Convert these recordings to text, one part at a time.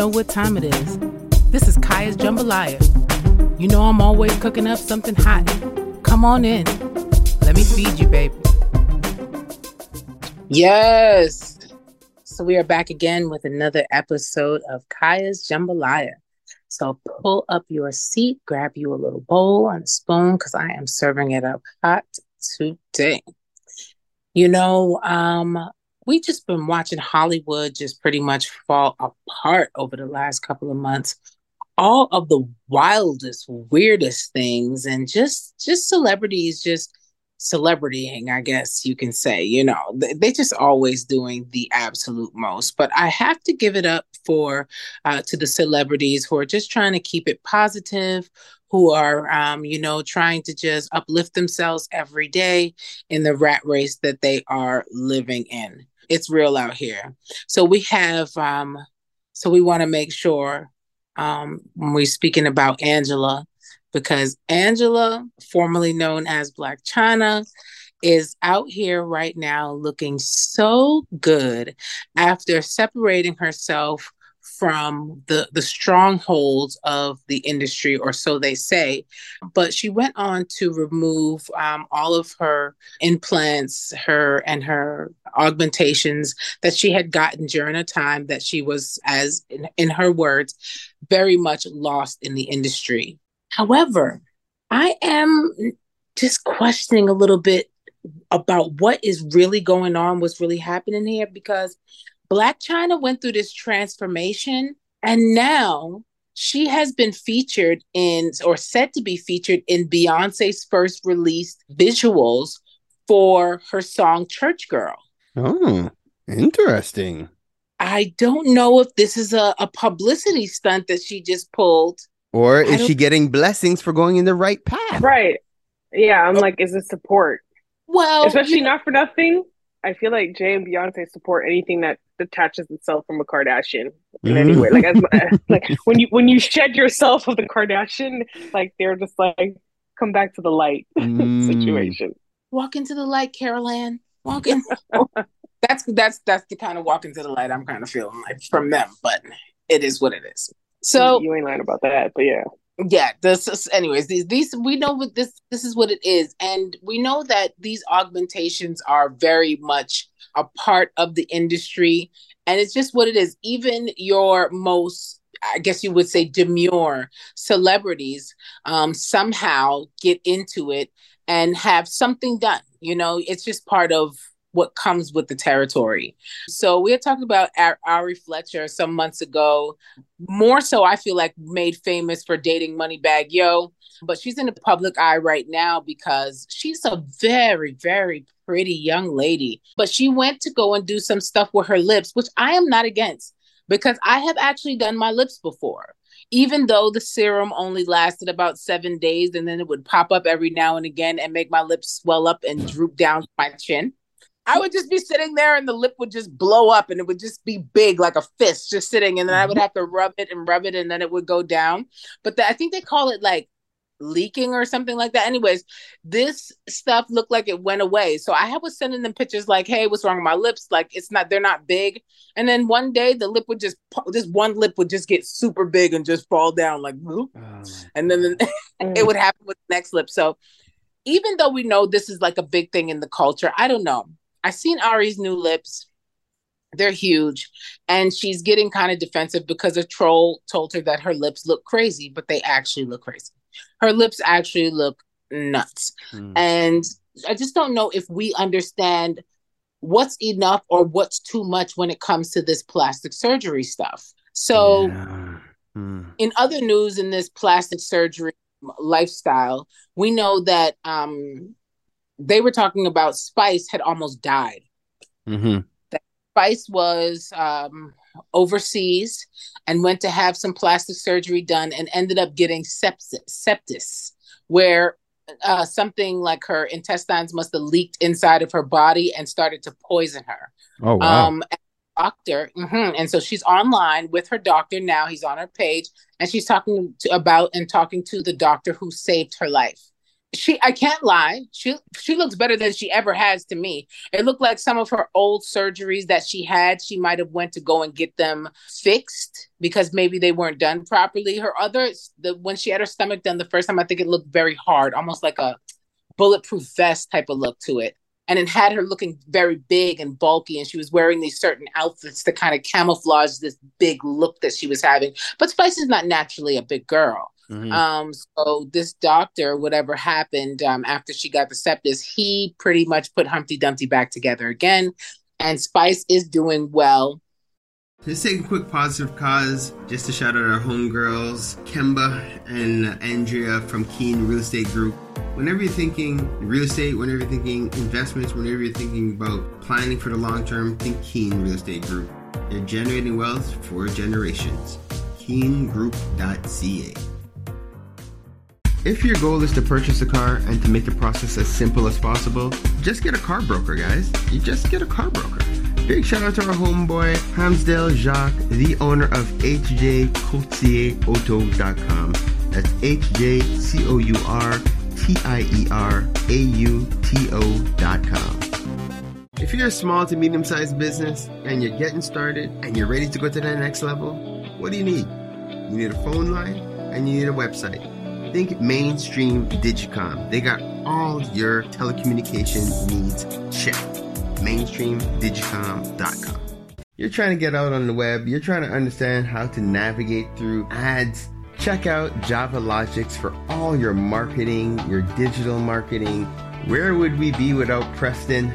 know what time it is. This is Kiyha's Jambaliyha. You know I'm always cooking up something hot. Come on in. Let me feed you, baby. Yes. So we are back again with another episode of Kiyha's Jambaliyha. So pull up your seat, grab you a little bowl and a spoon because I am serving it up hot today. You know, um, we just been watching Hollywood just pretty much fall apart over the last couple of months. All of the wildest, weirdest things, and just just celebrities just celebritying, I guess you can say. You know, they just always doing the absolute most. But I have to give it up for uh, to the celebrities who are just trying to keep it positive, who are, um, you know, trying to just uplift themselves every day in the rat race that they are living in. It's real out here. So we have, um, so we want to make sure um, when we're speaking about Angela, because Angela, formerly known as Blac Chyna, is out here right now looking so good after separating herself from the the strongholds of the industry or so they say. But she went on to remove um, all of her implants her and her augmentations that she had gotten during a time that she was as in, in her words very much lost in the industry. However i am just questioning a little bit about what is really going on what's really happening here because Blac Chyna went through this transformation and now she has been featured in or said to be featured in Beyonce's first released visuals for her song Church Girl. Oh, interesting. I don't know if this is a, a publicity stunt that she just pulled. Or is she getting blessings for going in the right path? Right. Yeah, I'm oh. like, is it support? Well, especially not for nothing. I feel like Jay and Beyonce support anything that detaches itself from a Kardashian in mm. any way. Like, as, like when you when you shed yourself of the Kardashian, like they're just like come back to the light mm. situation. Walk into the light, Carol Anne. Walk in. that's that's that's the kind of walk into the light I'm kind of feeling like from them, but it is what it is. So you ain't lying about that, but yeah yeah this is anyways these these we know what this this is what it is. And we know that these augmentations are very much a part of the industry. And it's just what it is. Even your most i guess you would say demure celebrities um, somehow get into it and have something done. You know it's just part of what comes with the territory. So we had talked about Ari Fletcher some months ago. More so, I feel like made famous for dating Moneybagg Yo, but she's in the public eye right now because she's a very, very pretty young lady. But she went to go and do some stuff with her lips, which I am not against because I have actually done my lips before. Even though the serum only lasted about seven days and then it would pop up every now and again and make my lips swell up and droop down my chin I would just be sitting there and the lip would just blow up and it would just be big like a fist just sitting and then I would mm-hmm. have to rub it and rub it and then it would go down. But the, I think they call it like leaking or something like that. Anyways, this stuff looked like it went away. So I was sending them pictures like, hey, what's wrong with my lips? Like it's not, they're not big. And then one day the lip would just, this one lip would just get super big and just fall down like, oh. and then it would happen with the next lip. So even though we know this is like a big thing in the culture, I don't know. I seen Ari's new lips. They're huge. And she's getting kind of defensive because a troll told her that her lips look crazy, but they actually look crazy. Her lips actually look nuts. Mm. And I just don't know if we understand what's enough or what's too much when it comes to this plastic surgery stuff. So, yeah. mm. in other news in this plastic surgery lifestyle, we know that um, they were talking about Spice had almost died. Mm-hmm. That Spice was um, overseas and went to have some plastic surgery done and ended up getting sepsis, sepsis where uh, something like her intestines must have leaked inside of her body and started to poison her. Oh wow! Um, doctor, mm-hmm. and so she's online with her doctor now. He's on her page, and she's talking to, about and talking to the doctor who saved her life she I can't lie. She she looks better than she ever has to me. It looked like some of her old surgeries that she had, she might have went to go and get them fixed because maybe they weren't done properly. Her other the when she had her stomach done the first time, I think it looked very hard, almost like a bulletproof vest type of look to it. And it had her looking very big and bulky, and she was wearing these certain outfits to kind of camouflage this big look that she was having. But Spice is not naturally a big girl. Mhm. Um, so this doctor, whatever happened um, after she got the sepsis, he pretty much put Humpty Dumpty back together again. And Spice is doing well. Let's take a quick positive cause just to shout out our homegirls, Kemba and Andrea from Keen Real Estate Group. Whenever you're thinking real estate, whenever you're thinking investments, whenever you're thinking about planning for the long term, think Keen Real Estate Group. They're generating wealth for generations. KeenGroup.ca. If your goal is to purchase a car and to make the process as simple as possible, just get a car broker, guys. You just get a car broker. Big shout out to our homeboy, Hamsdale Jacques, the owner of HJCourtierAuto.com. That's H J C O U R T I R A U T O.com. If you're a small to medium sized business and you're getting started and you're ready to go to that next level, what do you need? You need a phone line and you need a website. Think mainstream Digicom. They got all your telecommunication needs checked. Mainstreamdigicom.com. You're trying to get out on the web, you're trying to understand how to navigate through ads. Check out Java Logics for all your marketing, your digital marketing. Where would we be without Preston?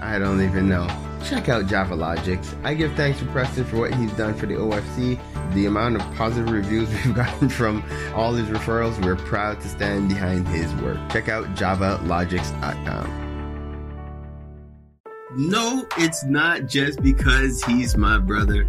I don't even know. Check out Java Logics. I give thanks to Preston for what he's done for the OFC. The amount of positive reviews we've gotten from all his referrals, we're proud to stand behind his work. Check out javalogics.com. No, it's not just because he's my brother.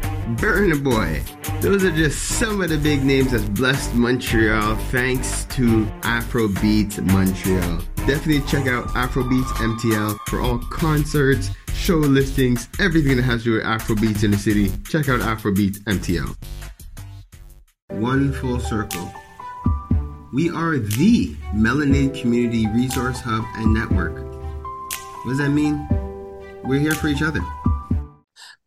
Burna Boy. Those are just some of the big names that's blessed Montreal thanks to Afrobeats Montreal. Definitely check out Afrobeats MTL for all concerts, show listings, everything that has to do with Afrobeats in the city. Check out Afrobeats MTL. One full circle. We are the Melanated Community Resource Hub and Network. What does that mean? We're here for each other.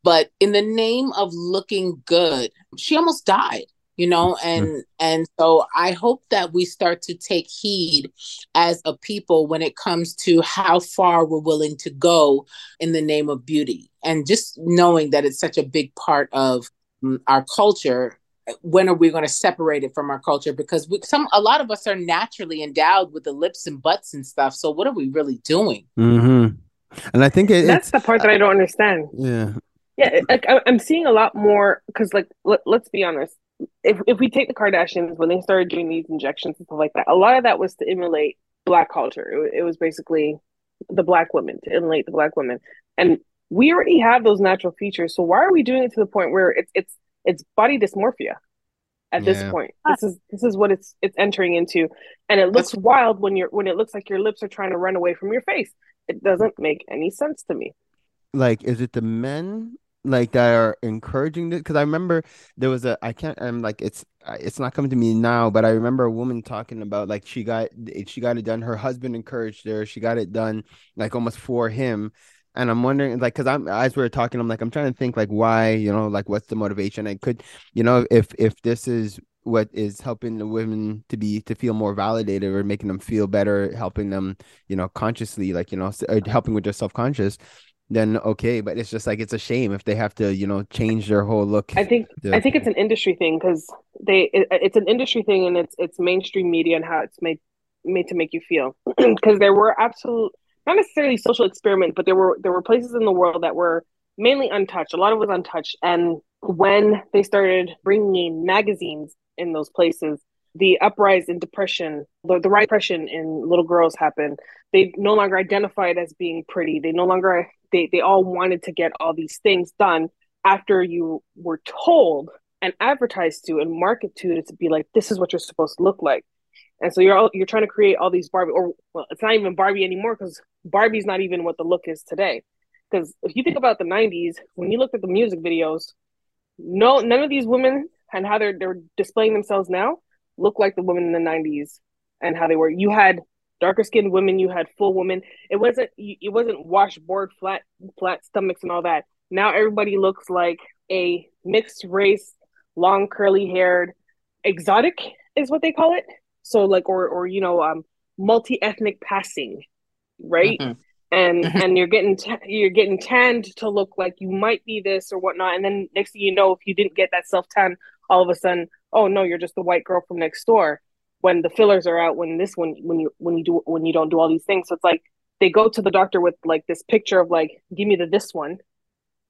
But in the name of looking good, she almost died, you know, and and so I hope that we start to take heed as a people when it comes to how far we're willing to go in the name of beauty. And just knowing that it's such a big part of mm, our culture when are we going to separate it from our culture because we, some a lot of us are naturally endowed with the lips and butts and stuff so what are we really doing Mm-hmm. And I think it, That's it's the part that I don't understand. yeah. Yeah, like I, I'm seeing a lot more because, like, let, let's be honest. If if we take the Kardashians when they started doing these injections and stuff like that, a lot of that was to emulate black culture. It, it was basically the black women to emulate the black women, and we already have those natural features. So why are we doing it to the point where it's it's it's body dysmorphia? At this Yeah. point, this is this is what it's it's entering into, and it looks wild when you're when it looks like your lips are trying to run away from your face. It doesn't make any sense to me. Like, is it the men like that are encouraging this because I remember there was a I can't I'm like it's it's not coming to me now but I remember a woman talking about like she got she got it done. Her husband encouraged her. She got it done like almost for him. And I'm wondering like because I'm as we are talking I'm like I'm trying to think like why you know like what's the motivation? I could you know if if this is what is helping the women to be to feel more validated or making them feel better helping them you know consciously like you know helping with their self-conscious then okay but it's just like it's a shame if they have to you know change their whole look i think to, i think it's an industry thing because they it, it's an industry thing and it's it's mainstream media and how it's made made to make you feel because there were absolute not necessarily social experiments but there were there were places in the world that were mainly untouched a lot of was untouched and when they started bringing in magazines in those places the uprise in depression, the, the right depression in little girls happened. They no longer identified as being pretty. They no longer they they all wanted to get all these things done after you were told and advertised to and market to to be like this is what you're supposed to look like. And so you're all, you're trying to create all these Barbie or well it's not even Barbie anymore because Barbie's not even what the look is today. Because if you think about the 90s, when you looked at the music videos, no none of these women and how they're they're displaying themselves now look like the women in the 90s and how they were. You had darker skinned women, you had full women. It wasn't it wasn't washboard flat flat stomachs and all that. Now everybody looks like a mixed race, long curly haired, exotic is what they call it. So like or or you know um multi ethnic passing, right? Mm-hmm. And mm-hmm. and you're getting t- you're getting tanned to look like you might be this or whatnot, and then next thing you know, if you didn't get that self tan, all of a sudden, oh no, you're just the white girl from next door. When the fillers are out, when this one, when you when you do when you don't do all these things, so it's like they go to the doctor with like this picture of like, give me the this one,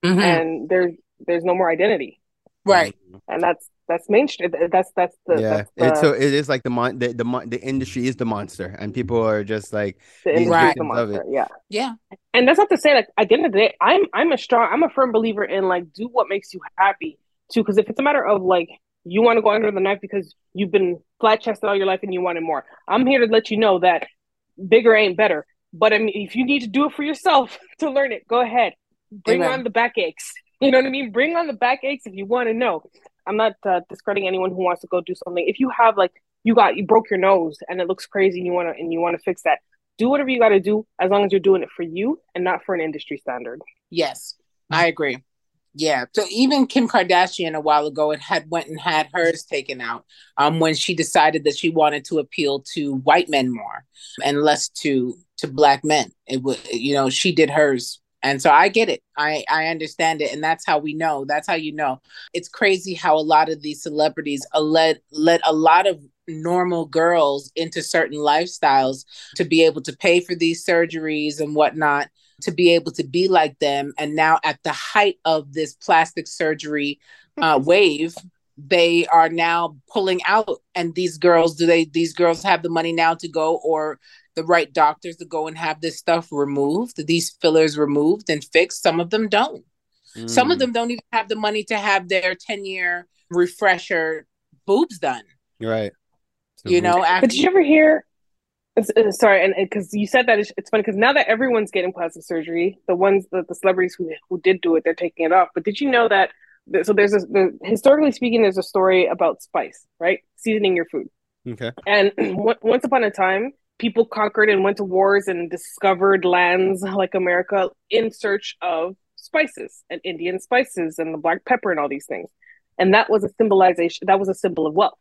mm-hmm. and there's there's no more identity, right? And that's that's mainstream. That's that's the yeah. That's the, it's, so it is like the mon the, the the industry is the monster, and people are just like the right. the monster. Yeah, yeah. And that's not to say like at the end of the day, I'm I'm a strong I'm a firm believer in like do what makes you happy too. Because if it's a matter of like you want to go under the knife because you've been flat chested all your life and you wanted more. I'm here to let you know that bigger ain't better. But I mean, if you need to do it for yourself to learn it, go ahead. Bring Amen. on the backaches. You know what I mean? Bring on the backaches if you want to know. I'm not uh, discrediting anyone who wants to go do something. If you have like you got you broke your nose and it looks crazy and you want to and you want to fix that, do whatever you got to do as long as you're doing it for you and not for an industry standard. Yes, I agree. Yeah. So even Kim Kardashian a while ago it had went and had hers taken out um when she decided that she wanted to appeal to white men more and less to to black men. It was you know, she did hers. And so I get it. I I understand it and that's how we know. That's how you know. It's crazy how a lot of these celebrities led let a lot of normal girls into certain lifestyles to be able to pay for these surgeries and whatnot to be able to be like them. And now, at the height of this plastic surgery uh, wave, they are now pulling out. And these girls, do they? These girls have the money now to go, or the right doctors to go and have this stuff removed, these fillers removed and fixed. Some of them don't. Mm. Some of mm. them don't even have the money to have their ten year refresher boobs done. Right. You know, after- but did you ever hear Uh, sorry, and because you said that, it's, it's funny because now that everyone's getting plastic surgery, the ones that the celebrities who who did do it, they're taking it off. But did you know that? So there's a the, historically speaking, there's a story about spice, right? Seasoning your food. Okay. And once upon a time, people conquered and went to wars and discovered lands like America in search of spices and Indian spices and the black pepper and all these things. And that was a symbolization. That was a symbol of wealth.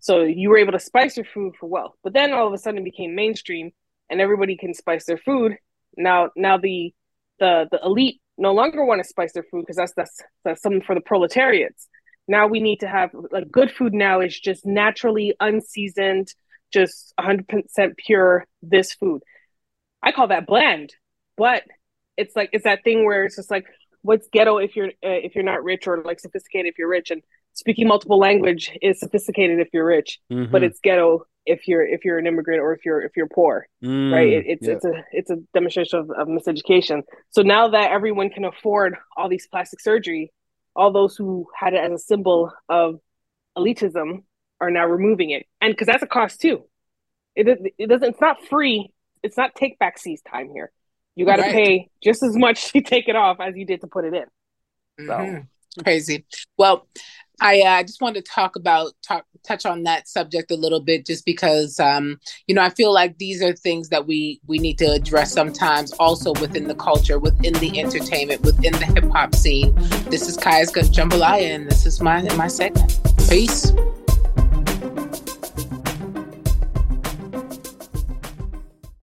So you were able to spice your food for wealth. But then all of a sudden it became mainstream and everybody can spice their food. Now now the the the elite no longer want to spice their food because that's that's that's something for the proletariats. Now we need to have like good food now is just naturally unseasoned, just 100% pure this food. I call that bland. But it's like it's that thing where it's just like what's ghetto if you're uh, if you're not rich or like sophisticated if you're rich and speaking multiple language is sophisticated if you're rich, mm-hmm. but it's ghetto if you're if you're an immigrant or if you're if you're poor, mm, right? It, it's yeah. it's a it's a demonstration of, of miseducation. So now that everyone can afford all these plastic surgery, all those who had it as a symbol of elitism are now removing it, and because that's a cost too. It it doesn't. It's not free. It's not take back seas time here. You got to right. pay just as much to take it off as you did to put it in. Mm-hmm. Crazy. Well, I uh, just wanted to talk about talk touch on that subject a little bit, just because um, you know I feel like these are things that we we need to address sometimes, also within the culture, within the entertainment, within the hip hop scene. This is Kiyha's Jambaliyha, and this is my my segment. Peace.